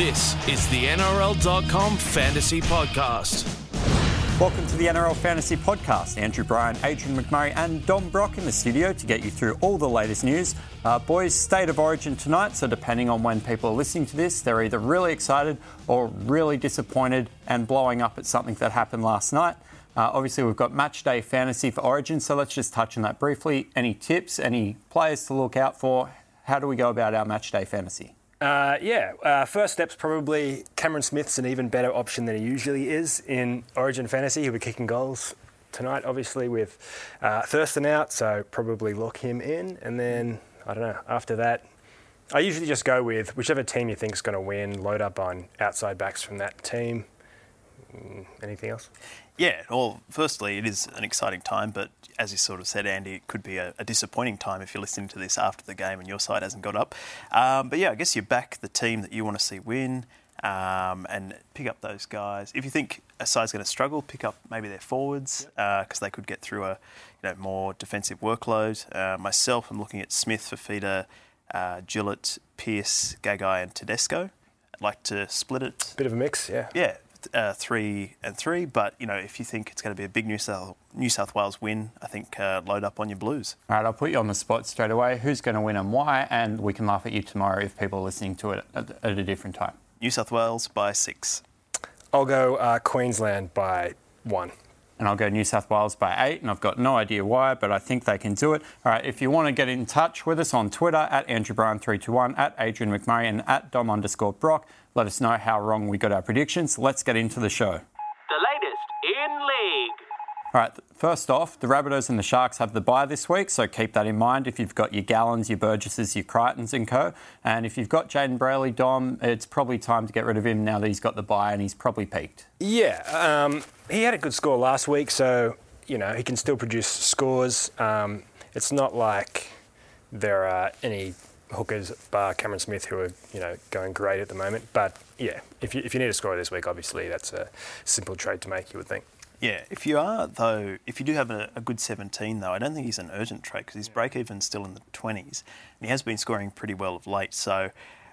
This is the NRL.com Fantasy Podcast. Welcome to the NRL Fantasy Podcast. Andrew Bryan, Adrian McMurray, and Dom Brock in the studio to get you through all the latest news. Uh, boys, state of origin tonight, so depending on when people are listening to this, they're either really excited or really disappointed and blowing up at something that happened last night. Uh, obviously, we've got match day fantasy for Origin, so let's just touch on that briefly. Any tips, any players to look out for? How do we go about our match day fantasy? Uh, yeah, uh, first step's probably Cameron Smith's an even better option than he usually is in Origin Fantasy. He'll be kicking goals tonight, obviously, with uh, Thurston out, so probably lock him in. And then, I don't know, after that, I usually just go with whichever team you think is going to win, load up on outside backs from that team. Mm, anything else? Yeah, well, firstly, it is an exciting time, but as you sort of said, Andy, it could be a, a disappointing time if you're listening to this after the game and your side hasn't got up. Um, but yeah, I guess you back the team that you want to see win um, and pick up those guys. If you think a side's going to struggle, pick up maybe their forwards because uh, they could get through a you know, more defensive workload. Uh, myself, I'm looking at Smith, Fifita, uh, Gillett, Pearce, Gagai, and Tedesco. I'd like to split it. Bit of a mix, yeah. Yeah, uh, three and three. But you know, if you think it's going to be a big New South New South Wales win, I think uh, load up on your Blues. All right, I'll put you on the spot straight away. Who's going to win and why? And we can laugh at you tomorrow if people are listening to it at, at a different time. New South Wales by six. I'll go uh, Queensland by one. And I'll go New South Wales by eight, and I've got no idea why, but I think they can do it. All right, if you want to get in touch with us on Twitter, at Andrew Bryan321, at Adrian McMurray, and at Dom underscore Brock, let us know how wrong we got our predictions. Let's get into the show. The latest in league. All right, first off, the Rabbitohs and the Sharks have the bye this week, so keep that in mind if you've got your Gallens, your Burgesses, your Crichtons and co. And if you've got Jayden Brailey, Dom, it's probably time to get rid of him now that he's got the bye and he's probably peaked. Yeah, um, he had a good score last week, so, you know, he can still produce scores. Um, it's not like there are any hookers, bar Cameron Smith, who are you know going great at the moment. But yeah, if you, if you need a scorer this week, obviously that's a simple trade to make. You would think. Yeah, if you are though, if you do have a, a good 17 though, I don't think he's an urgent trade because his break even's still in the 20s, and he has been scoring pretty well of late. So,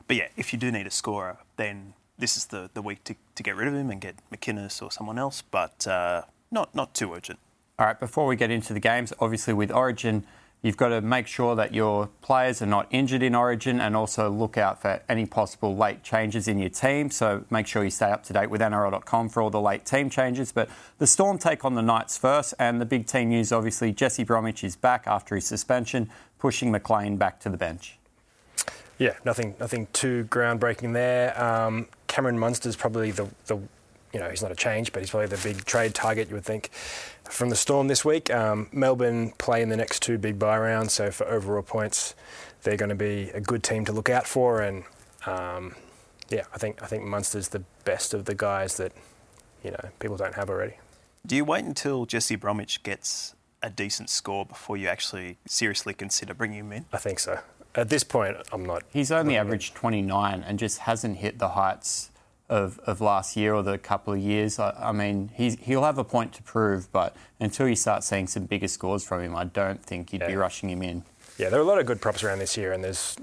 but yeah, if you do need a scorer, then this is the, the week to, to get rid of him and get McInnes or someone else, but uh, not not too urgent. All right, before we get into the games, obviously with Origin You've got to make sure that your players are not injured in Origin and also look out for any possible late changes in your team. So make sure you stay up to date with NRL.com for all the late team changes. But the Storm take on the Knights first, and the big team news obviously Jesse Bromwich is back after his suspension, pushing McLean back to the bench. Yeah, nothing, nothing too groundbreaking there. Um, Cameron Munster's probably the, the you know, he's not a change, but he's probably the big trade target you would think from the Storm this week. Um, Melbourne play in the next two big bye rounds, so for overall points, they're going to be a good team to look out for. And um, yeah, I think I think Munster's the best of the guys that you know people don't have already. Do you wait until Jesse Bromwich gets a decent score before you actually seriously consider bringing him in? I think so. At this point, I'm not. He's only averaged 29 and just hasn't hit the heights of, of last year or the couple of years. I, I mean, he's, he'll have a point to prove, but until you start seeing some bigger scores from him, I don't think you'd yeah. be rushing him in. Yeah, there are a lot of good props around this year, and there's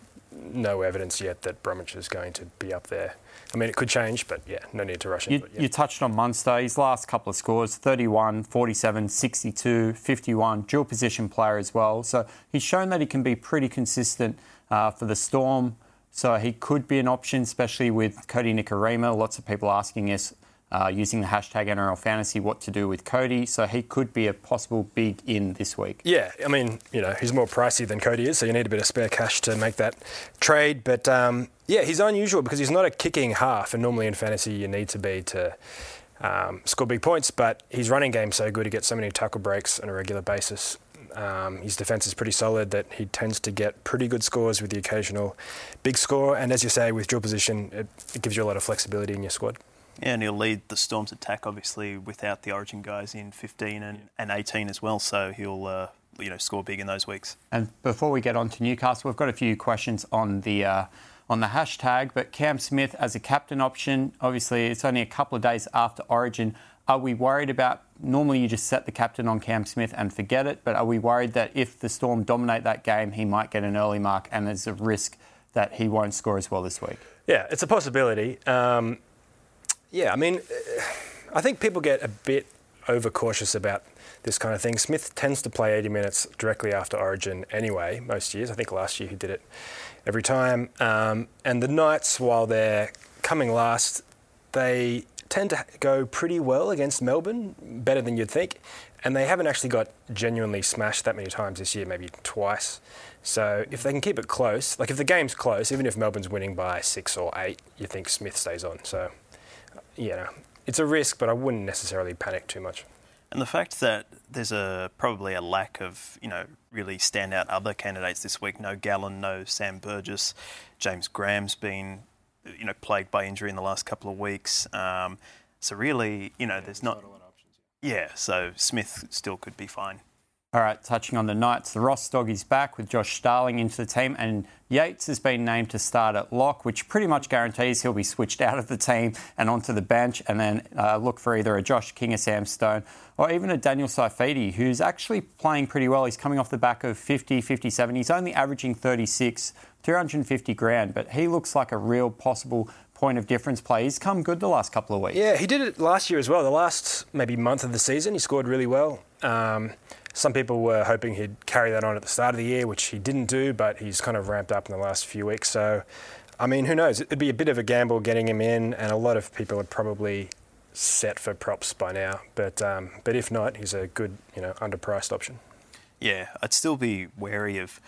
no evidence yet that Bromwich is going to be up there. I mean, it could change, but yeah, no need to rush you, it. Yeah. You touched on Munster. His last couple of scores 31, 47, 62, 51, dual position player as well. So he's shown that he can be pretty consistent uh, for the Storm. So he could be an option, especially with Kodi Nikorima. Lots of people asking us uh, using the hashtag NRL Fantasy what to do with Kodi. So he could be a possible big in this week. Yeah, I mean, you know, he's more pricey than Kodi is, so you need a bit of spare cash to make that trade. But um, yeah, he's unusual because he's not a kicking half, and normally in fantasy you need to be to um, score big points. But his running game's so good; he gets so many tackle breaks on a regular basis. Um, his defence is pretty solid that he tends to get pretty good scores with the occasional big score. And as you say, with dual position, it, it gives you a lot of flexibility in your squad. Yeah, and he'll lead the Storm's attack, obviously, without the Origin guys in 15 and, and 18 as well. So he'll, uh, you know, score big in those weeks. And before we get on to Newcastle, we've got a few questions on the uh, on the hashtag. But Cam Smith as a captain option, obviously, it's only a couple of days after Origin. Are we worried about? Normally, you just set the captain on Cam Smith and forget it, but are we worried that if the Storm dominate that game, he might get an early mark and there's a risk that he won't score as well this week? Yeah, it's a possibility. Um, yeah, I mean, I think people get a bit overcautious about this kind of thing. Smith tends to play 80 minutes directly after Origin anyway, most years. I think last year he did it every time. Um, and the Knights, while they're coming last, they tend to go pretty well against Melbourne, better than you'd think. And they haven't actually got genuinely smashed that many times this year, maybe twice. So if they can keep it close, like if the game's close, even if Melbourne's winning by six or eight, you think Smith stays on. So, you know, it's a risk, but I wouldn't necessarily panic too much. And the fact that there's a probably a lack of you know really standout other candidates this week. No Gallen, no Sam Burgess, James Graham's been you know plagued by injury in the last couple of weeks. Um, so really, you know, there's not. Yeah, so Smith still could be fine. All right, touching on the Knights, the Ross doggies back with Josh Starling into the team, and Yates has been named to start at lock, which pretty much guarantees he'll be switched out of the team and onto the bench, and then uh, look for either a Josh King or Sam Stone, or even a Daniel Saifiti, who's actually playing pretty well. He's coming off the back of 50, 57. He's only averaging 36, 250 grand, but he looks like a real possible point of difference play. He's come good the last couple of weeks. Yeah, he did it last year as well. The last maybe month of the season, he scored really well. Um, some people were hoping he'd carry that on at the start of the year, which he didn't do, but he's kind of ramped up in the last few weeks. So, I mean, who knows? It'd be a bit of a gamble getting him in, and a lot of people are probably set for props by now. But um, but if not, he's a good, you know, underpriced option. Yeah, I'd still be wary of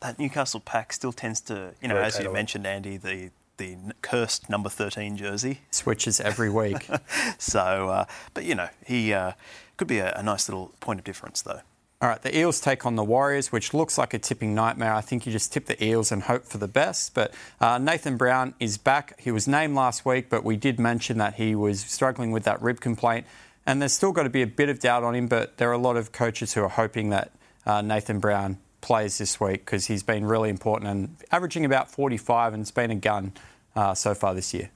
that Newcastle pack. Still tends to, you know, Rotate as you mentioned, Andy, the the cursed number 13 jersey. Switches every week. so, uh, but you know, he uh, could be a, a, nice little point of difference, though. All right, the Eels take on the Warriors, which looks like a tipping nightmare. I think you just tip the Eels and hope for the best. But uh, Nathan Brown is back. He was named last week, but we did mention that he was struggling with that rib complaint. And there's still got to be a bit of doubt on him, but there are a lot of coaches who are hoping that uh, Nathan Brown plays this week because he's been really important and averaging about 45 and it's been a gun uh, so far this year.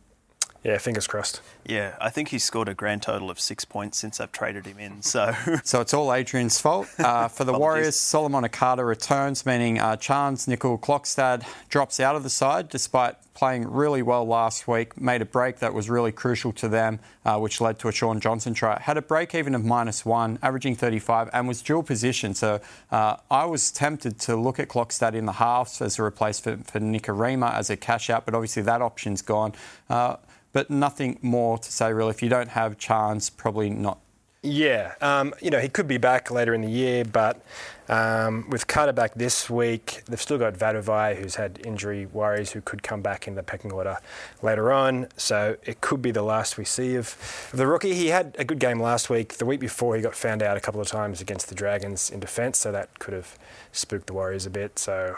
Yeah, fingers crossed. Yeah, I think he's scored a grand total of six points since I've traded him in. So, so it's all Adrian's fault. Uh, for the Warriors, Solomone Kata returns, meaning uh, Charnze Nicoll-Klokstad drops out of the side despite playing really well last week. Made a break that was really crucial to them, uh, which led to a Shaun Johnson try. Had a break even of minus one, averaging 35, and was dual position. So uh, I was tempted to look at Klokstad in the halves as a replacement for, for Nikorima as a cash out, but obviously that option's gone. But nothing more to say really. If you don't have chance, probably not. Yeah, um, you know he could be back later in the year, but um, with Kata back this week, they've still got Vatuvei, who's had injury worries, who could come back in the pecking order later on. So it could be the last we see of, of the rookie. He had a good game last week. The week before, he got found out a couple of times against the Dragons in defence, so that could have spooked the Warriors a bit. So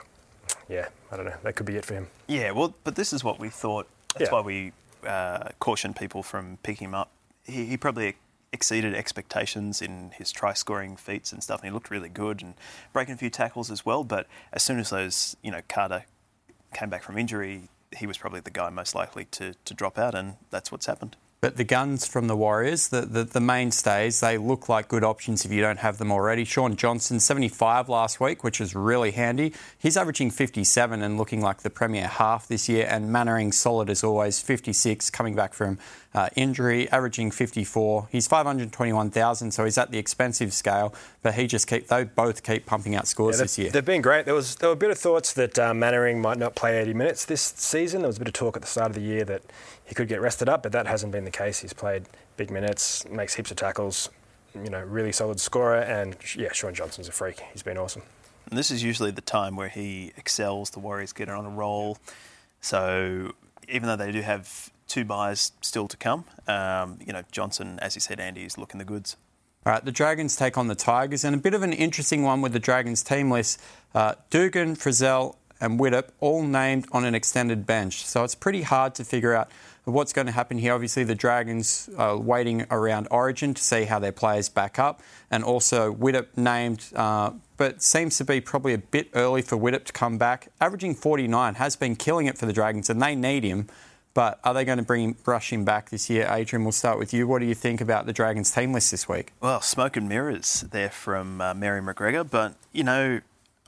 yeah, I don't know. That could be it for him. Yeah, well, but this is what we thought. That's yeah. why we uh, caution people from picking him up. He, he, probably exceeded expectations in his try scoring feats and stuff, and he looked really good and breaking a few tackles as well. But as soon as those, you know, Kata came back from injury, he was probably the guy most likely to, to drop out, and that's what's happened. But the guns from the Warriors, the, the, the, mainstays, they look like good options if you don't have them already. Shaun Johnson, 75 last week, which is really handy. He's averaging 57 and looking like the premier half this year. And Mannering, solid as always, 56, coming back from uh, injury, averaging 54. He's 521,000, so he's at the expensive scale. But he just keep they both keep pumping out scores yeah, this year. They've been great. There was there were a bit of thoughts that uh, Mannering might not play 80 minutes this season. There was a bit of talk at the start of the year that he could get rested up, but that hasn't been the case. He's played big minutes, makes heaps of tackles, you know, really solid scorer, and yeah, Shaun Johnson's a freak. He's been awesome. And this is usually the time where he excels. The Warriors get on a roll. So even though they do have two byes still to come, um, you know, Johnson, as you said, Andy, is looking the goods. All right, the Dragons take on the Tigers, and a bit of an interesting one with the Dragons team list. Uh, Dugan, Frizell, and Widdop all named on an extended bench. So it's pretty hard to figure out what's going to happen here. Obviously, the Dragons are waiting around Origin to see how their players back up, and also Widdop named, uh, but seems to be probably a bit early for Widdop to come back. Averaging 49 has been killing it for the Dragons, and they need him. But are they going to bring him, rush him back this year? Adrian, we'll start with you. What do you think about the Dragons team list this week? Well, smoke and mirrors there from uh, Mary McGregor, but you know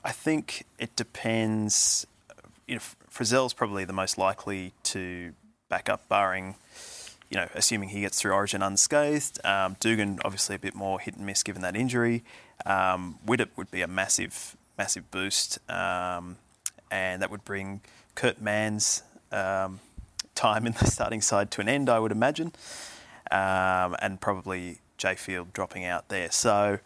I think it depends. You know, Frizell's probably the most likely to back up, barring, you know, assuming he gets through Origin unscathed. Um, Dugan, obviously, a bit more hit and miss given that injury. Um, Widdop would be a massive, massive boost, um, and that would bring Kurt Mann's um, time in the starting side to an end, I would imagine, um, and probably Jai Field dropping out there. So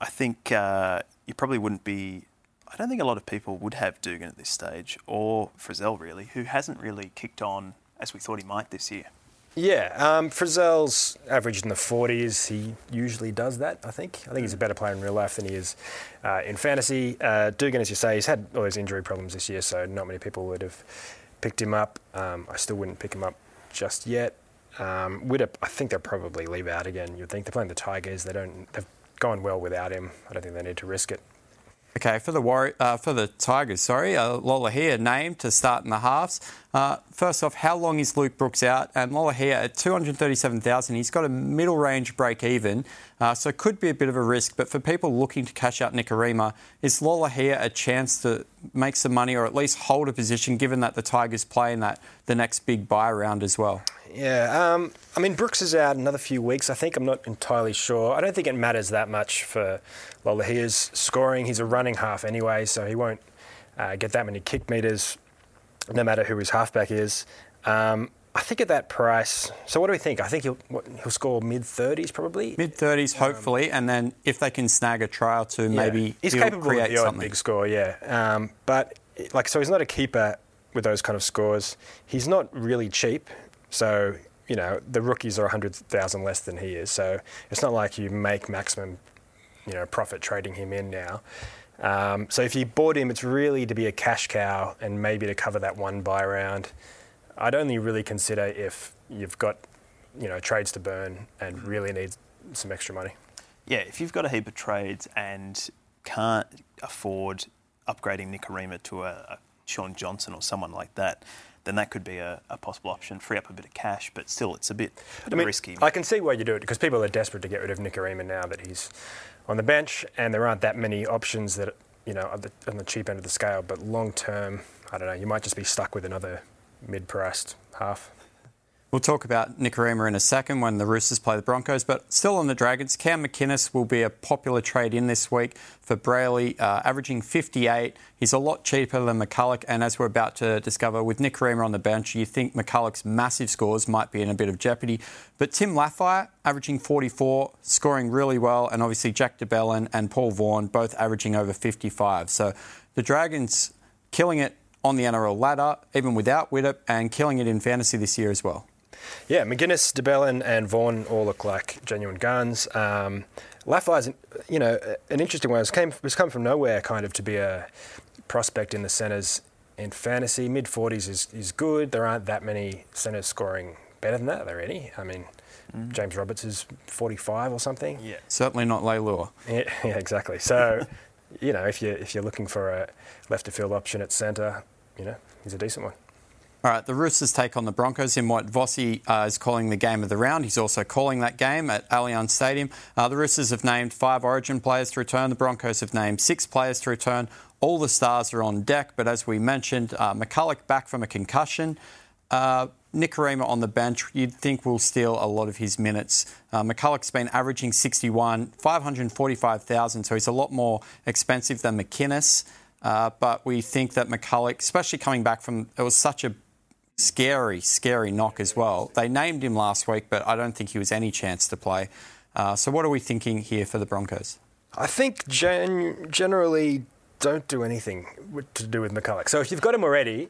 I think uh, you probably wouldn't be. I don't think a lot of people would have Dugan at this stage, or Frizell really, who hasn't really kicked on as we thought he might this year. Yeah, um, Frizell's averaged in the 40s. He usually does that, I think. I think he's a better player in real life than he is uh, in fantasy. Uh, Dugan, as you say, he's had all those injury problems this year, so not many people would have picked him up. Um, I still wouldn't pick him up just yet. Um, I think they'll probably leave out again. You'd think they're playing the Tigers. They don't. They've gone well without him. I don't think they need to risk it. Okay, for the Warri- uh, for the Tigers, sorry, uh, here, named to start in the halves. Uh, first off, how long is Luke Brooks out? And Lolohea at 237,000, he's got a middle range break even, uh, so could be a bit of a risk. But for people looking to cash out Nikorima, is Lolohea a chance to make some money or at least hold a position, given that the Tigers play in that the next big bye round as well? Yeah, um, I mean, Brooks is out another few weeks. I think I'm not entirely sure. I don't think it matters that much for Lolohea's scoring. He's a running half anyway, so he won't uh, get that many kick meters, no matter who his halfback is. Um, I think at that price. So what do we think? I think he'll what, he'll score mid thirties probably. Mid thirties, hopefully, um, and then if they can snag a trial to yeah. maybe he's capable create of the something. big score. Yeah, um, but like so he's not a keeper with those kind of scores. He's not really cheap. So, you know, the rookies are 100,000 less than he is. So it's not like you make maximum, you know, profit trading him in now. Um, so if you bought him, it's really to be a cash cow and maybe to cover that one bye round. I'd only really consider if you've got, you know, trades to burn and really need some extra money. Yeah, if you've got a heap of trades and can't afford upgrading Nikorima to a, a Shaun Johnson or someone like that, then that could be a, a, possible option. Free up a bit of cash, but still, it's a bit, I mean, risky. I can see why you do it because people are desperate to get rid of Nikorima now that he's on the bench, and there aren't that many options that you know on the, on the cheap end of the scale. But long term, I don't know. You might just be stuck with another mid-priced half. We'll talk about Nikorima in a second when the Roosters play the Broncos, but still on the Dragons, Cam McInnes will be a popular trade in this week for Brailey, uh, averaging 58. He's a lot cheaper than McCullough, and as we're about to discover, with Nikorima on the bench, you think McCullough's massive scores might be in a bit of jeopardy. But Tim Lafai, averaging 44, scoring really well, and obviously Jack de Belin and Paul Vaughan both averaging over 55. So the Dragons killing it on the NRL ladder, even without Widdop, and killing it in fantasy this year as well. Yeah, McInnes, de Belin, and Vaughan all look like genuine guns. Um, Lafai's, you know, an interesting one. It's came, it's come from nowhere, kind of, to be a prospect in the centres in fantasy. Mid 40s is, is good. There aren't that many centres scoring better than that, are there any? I mean, mm. James Roberts is 45 or something. Yeah, certainly not Leilua. Yeah, yeah, exactly. So, you know, if you're, if you're looking for a left of field option at centre, you know, he's a decent one. All right, the Roosters take on the Broncos in what Vossi uh, is calling the game of the round. He's also calling that game at Allianz Stadium. Uh, the Roosters have named five Origin players to return. The Broncos have named six players to return. All the stars are on deck, but as we mentioned, uh, McCullough back from a concussion. Uh, Nikorima on the bench, you'd think will steal a lot of his minutes. Uh, McCullough's been averaging 61, 545,000, so he's a lot more expensive than McInnes. Uh, but we think that McCullough, especially coming back from, it was such a scary, scary knock as well. They named him last week, but I don't think he was any chance to play. Uh, so, what are we thinking here for the Broncos? I think gen- generally don't do anything to do with McCullough. So, if you've got him already,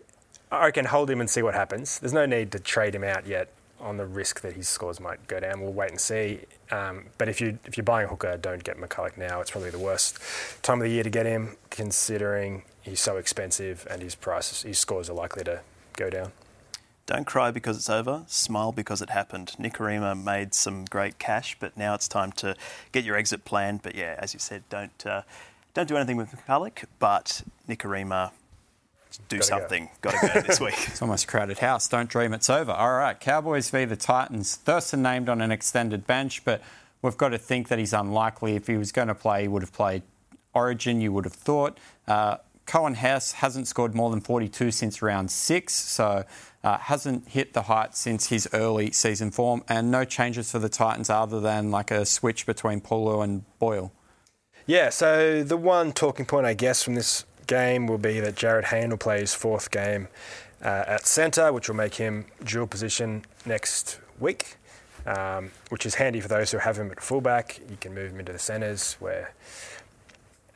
I can hold him and see what happens. There's no need to trade him out yet on the risk that his scores might go down. We'll wait and see. Um, but if you if you're buying a hooker, don't get McCullough now. It's probably the worst time of the year to get him, considering he's so expensive and his price, his scores are likely to go down. Don't cry because it's over, smile because it happened. Nikorima made some great cash, but now it's time to get your exit plan. But yeah, as you said, don't uh, don't do anything with McCullough, but Nikorima, do Gotta something. Go. Got to go this week. it's almost a crowded house. Don't dream it's over. All right, Cowboys v the Titans. Thurston named on an extended bench, but we've got to think that he's unlikely. If he was going to play, he would have played Origin. You would have thought. Uh, Coen Hess hasn't scored more than 42 since round six, so uh, hasn't hit the height since his early season form, and no changes for the Titans other than like a switch between Pulu and Boyle. Yeah, so the one talking point, I guess, from this game will be that Jarryd Hayne will play his fourth game uh, at centre, which will make him dual position next week, um, which is handy for those who have him at fullback. You can move him into the centres where,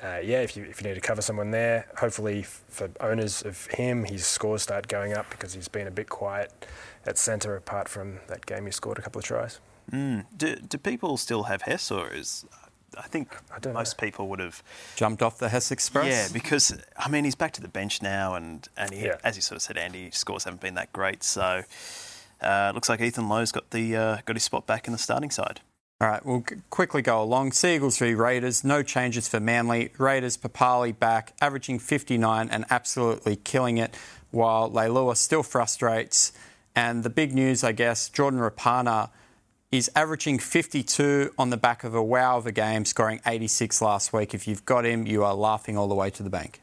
uh, yeah, if you, if you need to cover someone there, hopefully for owners of him, his scores start going up because he's been a bit quiet at centre apart from that game he scored a couple of tries. Mm. Do, do people still have Hess or is I think I most know. people would have jumped off the Hess Express. Yeah, because I mean he's back to the bench now, and and he, Yeah. as you sort of said, Andy scores haven't been that great. So uh, looks like Ethan Lowe's got the uh, got his spot back in the starting side. All right, we'll quickly go along. Seagulls v Raiders, no changes for Manly. Raiders, Papalii back, averaging 59 and absolutely killing it, while Leilua still frustrates. And the big news, I guess, Jordan Rapana is averaging 52 on the back of a wow of a game, scoring 86 last week. If you've got him, you are laughing all the way to the bank.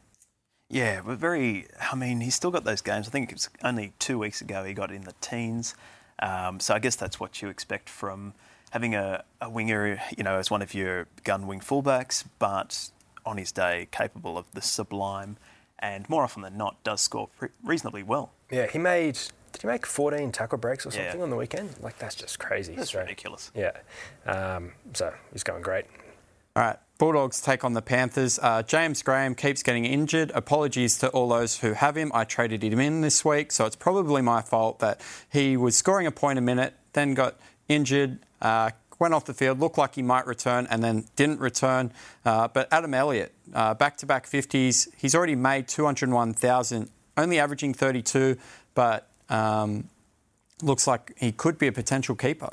Yeah, we're very. I mean, he's still got those games. I think it was only two weeks ago he got in the teens. Um, so I guess that's what you expect from having a, a winger, you know, as one of your gun wing fullbacks, but on his day capable of the sublime, and more often than not does score pre- reasonably well. Yeah, he made. Did he make 14 tackle breaks or Yeah. something on the weekend? Like that's just crazy. That's So, ridiculous. Yeah. Um, so he's going great. All right, Bulldogs take on the Panthers. Uh, James Graham keeps getting injured. Apologies to all those who have him. I traded him in this week, so it's probably my fault that he was scoring a point a minute, then got injured, uh, went off the field, looked like he might return, and then didn't return. Uh, but Adam Elliott, uh, back-to-back 50s. He's already made 201,000, only averaging 32, but um, looks like he could be a potential keeper.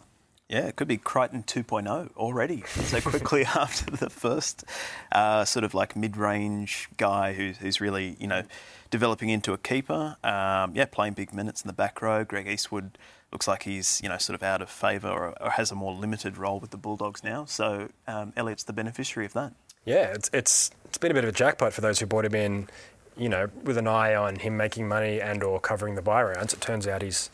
Yeah, it could be Crichton 2.0 already. So quickly after the first uh, sort of like mid-range guy who's, who's really, you know, developing into a keeper. Um, yeah, playing big minutes in the back row. Greg Eastwood looks like he's, you know, sort of out of favour or, or has a more limited role with the Bulldogs now. So um, Elliott's the beneficiary of that. Yeah, it's it's it's been a bit of a jackpot for those who bought him in, you know, with an eye on him making money and or covering the bye rounds. It turns out he's,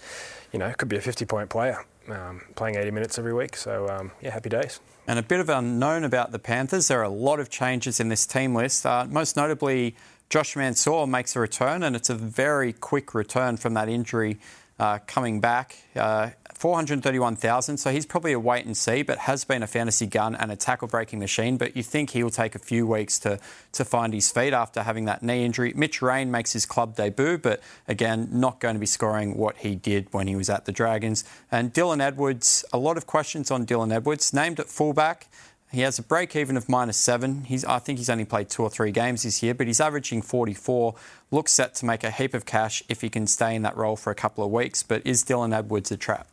you know, could be a 50 point player, um, playing 80 minutes every week. So um, yeah, happy days. And a bit of unknown about the Panthers. There are a lot of changes in this team list. Uh, most notably, Josh Mansour makes a return, and it's a very quick return from that injury uh, coming back. Uh, 431,000, so he's probably a wait and see, but has been a fantasy gun and a tackle breaking machine. But you think he'll take a few weeks to, to find his feet after having that knee injury. Mitch Rein makes his club debut, but again, not going to be scoring what he did when he was at the Dragons. And Dylan Edwards, a lot of questions on Dylan Edwards, named at fullback. He has a break even of minus seven. He's, I think he's only played two or three games this year, but he's averaging 44. Looks set to make a heap of cash if he can stay in that role for a couple of weeks. But is Dylan Edwards a trap?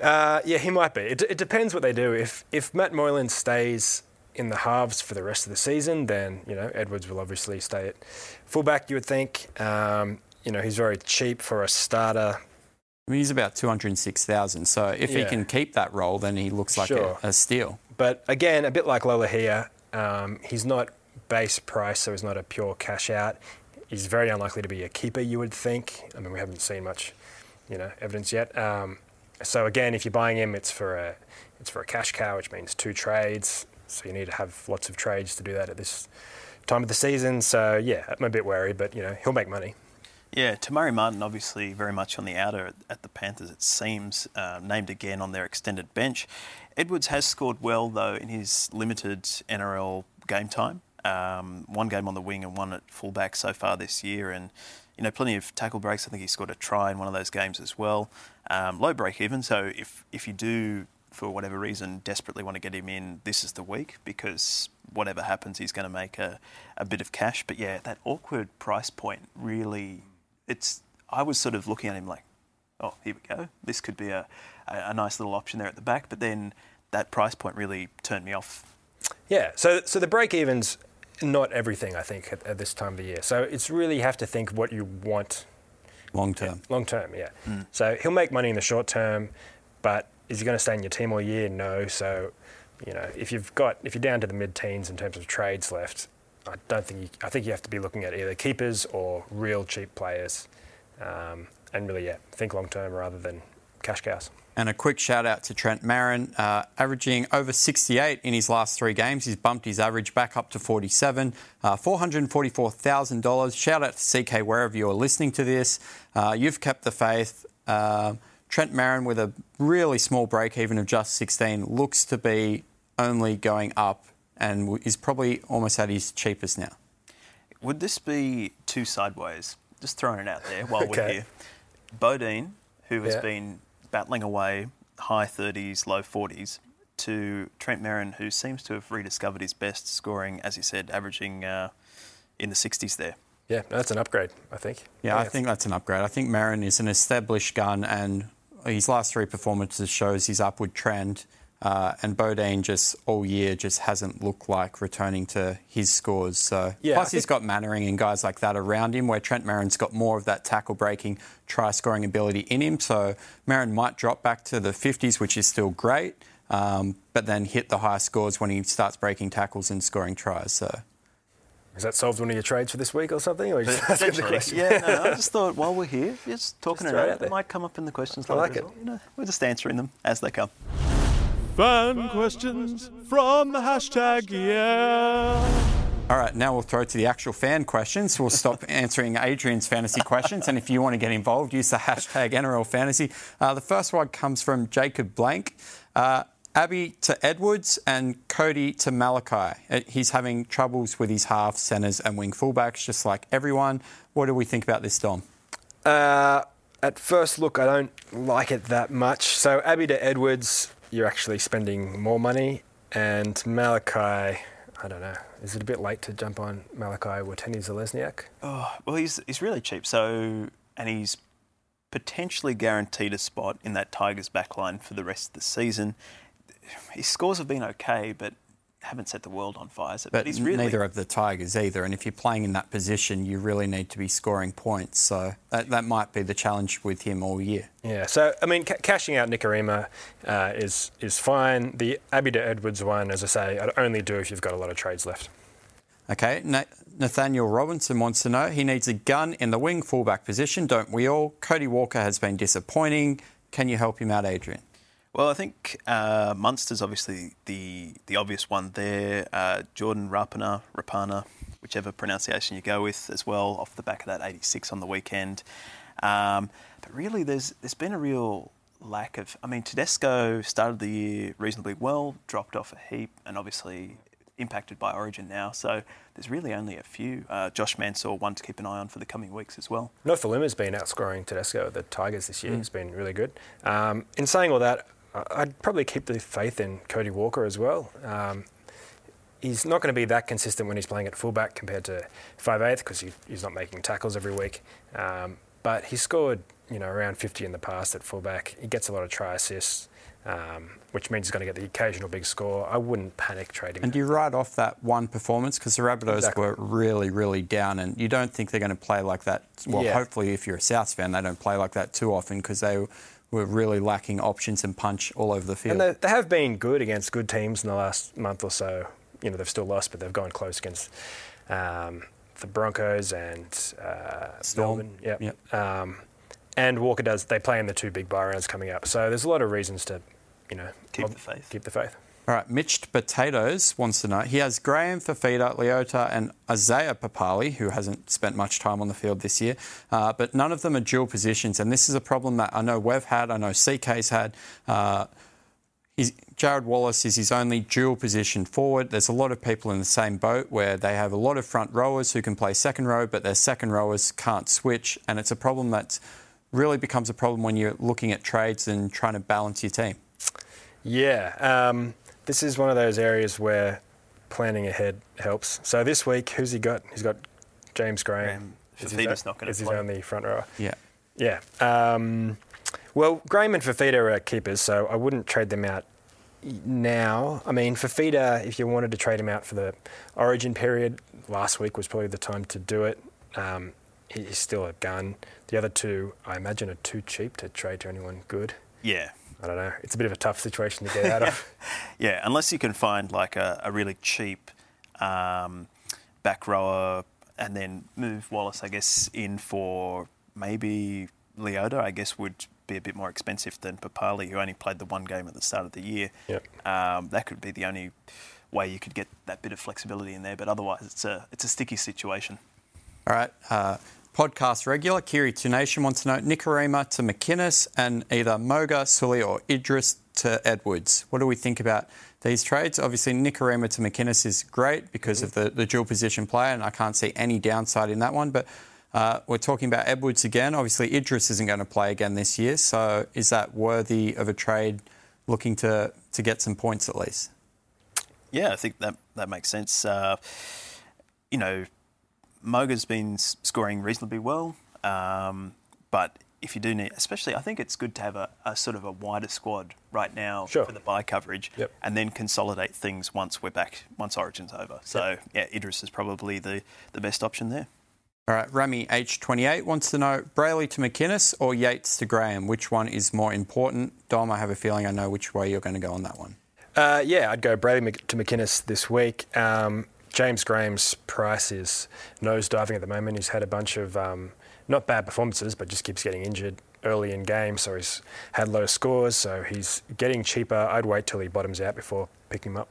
Uh, yeah, he might be. It, it depends what they do. If if Matt Moylan stays in the halves for the rest of the season, then you know Edwards will obviously stay at fullback. You would think. Um, you know he's very cheap for a starter. I mean, he's about 206,000. So if he can keep that role, then he looks like Sure. a, a steal. But again, a bit like Lolohea, um, he's not base price, so he's not a pure cash out. He's very unlikely to be a keeper, you would think. I mean, we haven't seen much, you know, evidence yet. Um, so again, if you're buying him, it's for a it's for a cash cow, which means two trades. So you need to have lots of trades to do that at this time of the season. So yeah, I'm a bit wary, but you know, he'll make money. Yeah, Te Maire Martin obviously very much on the outer at- the Panthers, it seems, uh, named again on their extended bench. Edwards has scored well, though, in his limited NRL game time. Um, one game on the wing and one at fullback so far this year, and you know, plenty of tackle breaks. I think he scored a try in one of those games as well. Um, low break even, so if if you do for whatever reason desperately want to get him in, this is the week because whatever happens, he's going to make a, a bit of cash. But yeah, that awkward price point really, it's. I was sort of looking at him like, oh, here we go. This could be a, a, a nice little option there at the back. But then that price point really turned me off. Yeah. So so the break evens not everything I think at, at this time of the year. So it's really you have to think what you want long term. long term. Yeah. Hmm. So he'll make money in the short term, but is he going to stay in your team all year? No. So you know if you've got if you're down to the mid teens in terms of trades left, I don't think you, I think you have to be looking at either keepers or real cheap players, um, and really yeah, think long term rather than cash cows. And a quick shout out to Trent Merrin, uh, averaging over 68 in his last three games. He's bumped his average back up to 47, uh, $444,000. Shout out to CK wherever you're listening to this. Uh, you've kept the faith. Uh, Trent Merrin, with a really small break even of just 16, looks to be only going up and is probably almost at his cheapest now. Would this be two sideways? Just throwing it out there while we're Okay. here. Bodene, who has Yeah. been battling away high 30s, low 40s, to Trent Merrin, who seems to have rediscovered his best, scoring, as you said, averaging uh, in the 60s there. Yeah, that's an upgrade, I think. Yeah, I think that's an upgrade. I think Merrin is an established gun, and his last three performances shows his upward trend. Uh, and Bodene just all year just hasn't looked like returning to his scores. So Yeah, plus he's got Mannering and guys like that around him, where Trent Merrin's got more of that tackle breaking, try scoring ability in him. So Merrin might drop back to the 50s, which is still great, um, but then hit the higher scores when he starts breaking tackles and scoring tries. So Has that solved one of your trades for this week or something? Or you just asking the question? yeah, no, I just thought while we're here, just talking Just it it out, out it might come up in the questions I later like as it. well. You know, we're just answering them as they come. Fan questions from the hashtag yeah. All right, now we'll throw to the actual fan questions. We'll stop answering Adrian's fantasy questions. And if you want to get involved, use the hashtag NRL Fantasy. Uh, the first one comes from Jacob Blank. Uh, Abby to Edwards and Kodi to Malakai. Uh, He's having troubles with his half, centres, and wing fullbacks, just like everyone. What do we think about this, Dom? Uh, at first look, I don't like it that much. So Abby to Edwards, you're actually spending more money, and Malakai, I don't know. Is it a bit late to jump on Malakai Watene-Zelezniak? Oh, well, he's he's really cheap. So, and he's potentially guaranteed a spot in that Tigers backline for the rest of the season. His scores have been okay, but haven't set the world on fire. So, But he's really neither of the Tigers either. And if you're playing in that position, you really need to be scoring points. So that, that might be the challenge with him all year. Yeah. So I mean, ca- cashing out Nikorima uh, is is fine. The Abby to Edwards one, as I say, I'd only do if you've got a lot of trades left. Okay, Na- Nathaniel Robinson wants to know he needs a gun in the wing fullback position, don't we all? Cody Walker has been disappointing. Can you help him out, Adrian? Well, I think uh, Munster's obviously the the obvious one there. Uh, Jordan Rapana, Rapana, whichever pronunciation you go with, as well, off the back of that 86 on the weekend. Um, but really, there's there's been a real lack of. I mean, Tedesco started the year reasonably well, dropped off a heap, and obviously impacted by Origin now. So there's really only a few. Uh, Josh Mansour, one to keep an eye on for the coming weeks as well. Nofoaluma's been outscoring Tedesco at the Tigers this year. He's been really good. Um, in saying all that, I'd probably keep the faith in Cody Walker as well. Um, he's not going to be that consistent when he's playing at fullback compared to 5'8 because he, he's not making tackles every week. Um, but he scored, you know, around 50 in the past at fullback. He gets a lot of try assists, um, which means he's going to get the occasional big score. I wouldn't panic trading. And do you write off that one performance? Because the Rabbitohs Exactly. were really, really down, and you don't think they're going to play like that. Well, Yeah. hopefully, if you're a Souths fan, they don't play like that too often because they were really lacking options and punch all over the field. And they, they have been good against good teams in the last month or so. You know, they've still lost, but they've gone close against um, the Broncos and uh, Storm. Melbourne. Yep. Yep. Um, and Walker does. They play in the two big bye rounds coming up, so there's a lot of reasons to, you know, Keep the faith. Keep the faith. All right, Mitch Potatoes wants to know. He has Graham Fifita, Leota, and Isaiah Papali, who hasn't spent much time on the field this year, uh, but none of them are dual positions. And this is a problem that I know we've had, I know CK's had. Uh, Jarrod Wallace is his only dual position forward. There's a lot of people in the same boat where they have a lot of front rowers who can play second row, but their second rowers can't switch. And it's a problem that really becomes a problem when you're looking at trades and trying to balance your team. Yeah, um, this is one of those areas where planning ahead helps. So this week, who's he got? He's got James Graham. Graham. Is Fifita's not gonna is his play. only front rower. Yeah. Yeah. Um, well, Graham and Fifita are keepers, so I wouldn't trade them out now. I mean, Fifita, if you wanted to trade him out for the Origin period, last week was probably the time to do it. Um, he's still a gun. The other two, I imagine, are too cheap to trade to anyone good. Yeah, I don't know. It's a bit of a tough situation to get out of. Yeah, unless you can find like a, a really cheap um, back rower, and then move Wallace, I guess, in for maybe Leota. I guess would be a bit more expensive than Papali, who only played the one game at the start of the year. Yep. Um, that could be the only way you could get that bit of flexibility in there. But otherwise, it's a it's a sticky situation. All right. Uh, podcast regular Kiri Tunation wants to know Nikorima to McInnes and either Moga, Sully, or Idris to Edwards. What do we think about these trades? Obviously, Nikorima to McInnes is great because of the, the dual position player, and I can't see any downside in that one. But uh, we're talking about Edwards again. Obviously, Idris isn't going to play again this year. So is that worthy of a trade looking to, to get some points at least? Yeah, I think that that makes sense. Uh, you know, Moga's been scoring reasonably well, um, but if you do need, especially, I think it's good to have a, a sort of a wider squad right now Sure. for the bye coverage, Yep. and then consolidate things once we're back, once Origin's over. So yeah, Idris is probably the the best option there. All right, Rami H28 wants to know Brailey to McInnes or Yates to Graham. Which one is more important? Dom, I have a feeling I know which way you're going to go on that one. Uh, yeah, I'd go Brailey to McInnes this week. Um, James Graham's price is nosediving at the moment. He's had a bunch of um, not bad performances, but just keeps getting injured early in games. So he's had low scores. So he's getting cheaper. I'd wait till he bottoms out before picking him up.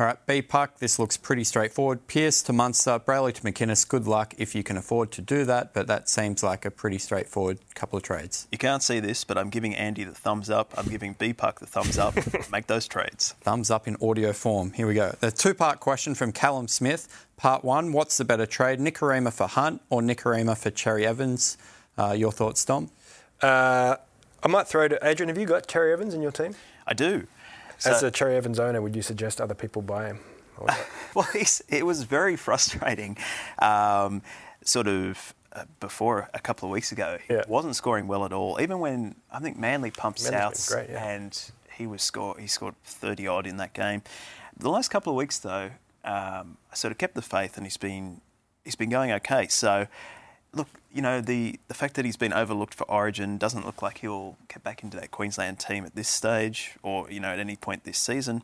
All right, B Puck, this looks pretty straightforward. Pearce to Munster, Brailey to McInnes. Good luck if you can afford to do that, but that seems like a pretty straightforward couple of trades. You can't see this, but I'm giving Andy the thumbs up. I'm giving B Puck the thumbs up. Make those trades. Thumbs up in audio form. Here we go. The two part question from Callum Smith. Part one What's the better trade, Nikorima for Hunt or Nikorima for Cherry Evans? Uh, your thoughts, Dom? Uh, I might throw to Adrian. Have you got Cherry Evans in your team? I do. As So- a Cherry Evans owner, would you suggest other people buy him? Well, he's, it was very frustrating. Um, sort of uh, before a couple of weeks ago, he Yeah. wasn't scoring well at all. Even when I think Manly pumped Manly's South, great, yeah. and he was score he scored thirty odd in that game. The last couple of weeks, though, um, I sort of kept the faith, and he's been he's been going okay. So. Look, you know the, the fact that he's been overlooked for Origin doesn't look like he'll get back into that Queensland team at this stage, or you know at any point this season.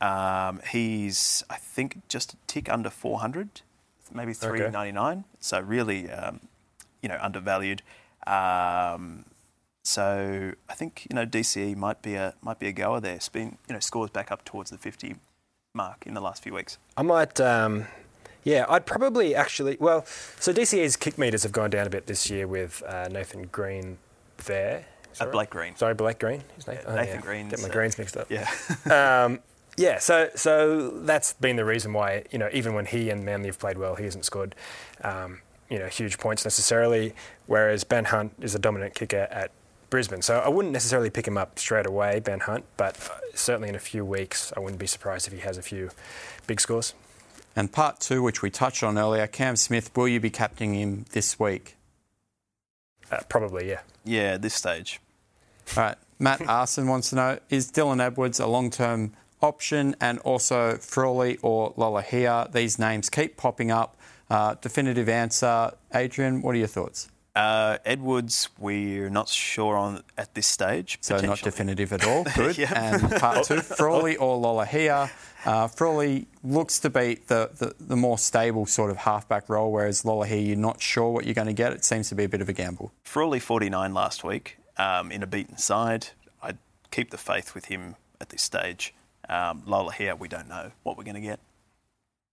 Um, he's, I think, just a tick under 400, maybe 399. So really, um, you know, undervalued. Um, so I think you know DCE might be a might be a goer there. It's been you know scores back up towards the 50 mark in the last few weeks. I might, um, yeah, I'd probably actually, well, so DCA's kick meters have gone down a bit this year with uh, Nathan Green there. Uh, right? Blake Green. Sorry, Blake Green. His name? Oh, Nathan yeah. Green's, Get my uh, greens mixed up. Yeah. Um, yeah, so so that's been the reason why you know even when he and Manly have played well, he hasn't scored um, you know huge points necessarily. Whereas Ben Hunt is a dominant kicker at Brisbane, so I wouldn't necessarily pick him up straight away, Ben Hunt, but uh, certainly in a few weeks, I wouldn't be surprised if he has a few big scores. And part two, which we touched on earlier, Cam Smith, will you be captaining him this week? Uh, probably, yeah. yeah, at this stage. All right, Matt Arson wants to know Is Dylan Edwards a long term option? And also Frawley or Lolohea? These names keep popping up. Uh, definitive answer. Adrian, what are your thoughts? Uh, Edwards, we're not sure on at this stage. So not definitive at all. Good. Yep. And part two, Frawley or Lolohea. Uh, Frawley looks to be the, the, the more stable sort of halfback role, whereas Lolohea, you're not sure what you're going to get. It seems to be a bit of a gamble. Frawley 49 last week um, in a beaten side. I'd keep the faith with him at this stage. Um, Lolohea, we don't know what we're going to get.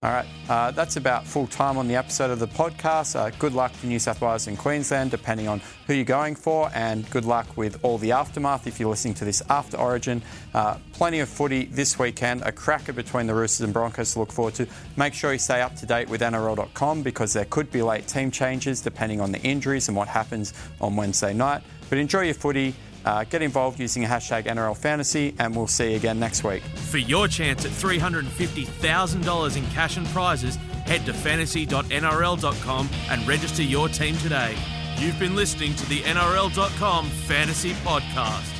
All right, uh, that's about full time on the episode of the podcast. Uh, good luck for New South Wales and Queensland, depending on who you're going for, and good luck with all the aftermath if you're listening to this after Origin. Uh, plenty of footy this weekend, a cracker between the Roosters and Broncos to look forward to. Make sure you stay up to date with NRL.com because there could be late team changes depending on the injuries and what happens on Wednesday night. But enjoy your footy. Uh, get involved using hashtag NRL Fantasy, and we'll see you again next week. For your chance at $350,000 in cash and prizes, head to fantasy.nrl.com and register your team today. You've been listening to the NRL.com Fantasy Podcast.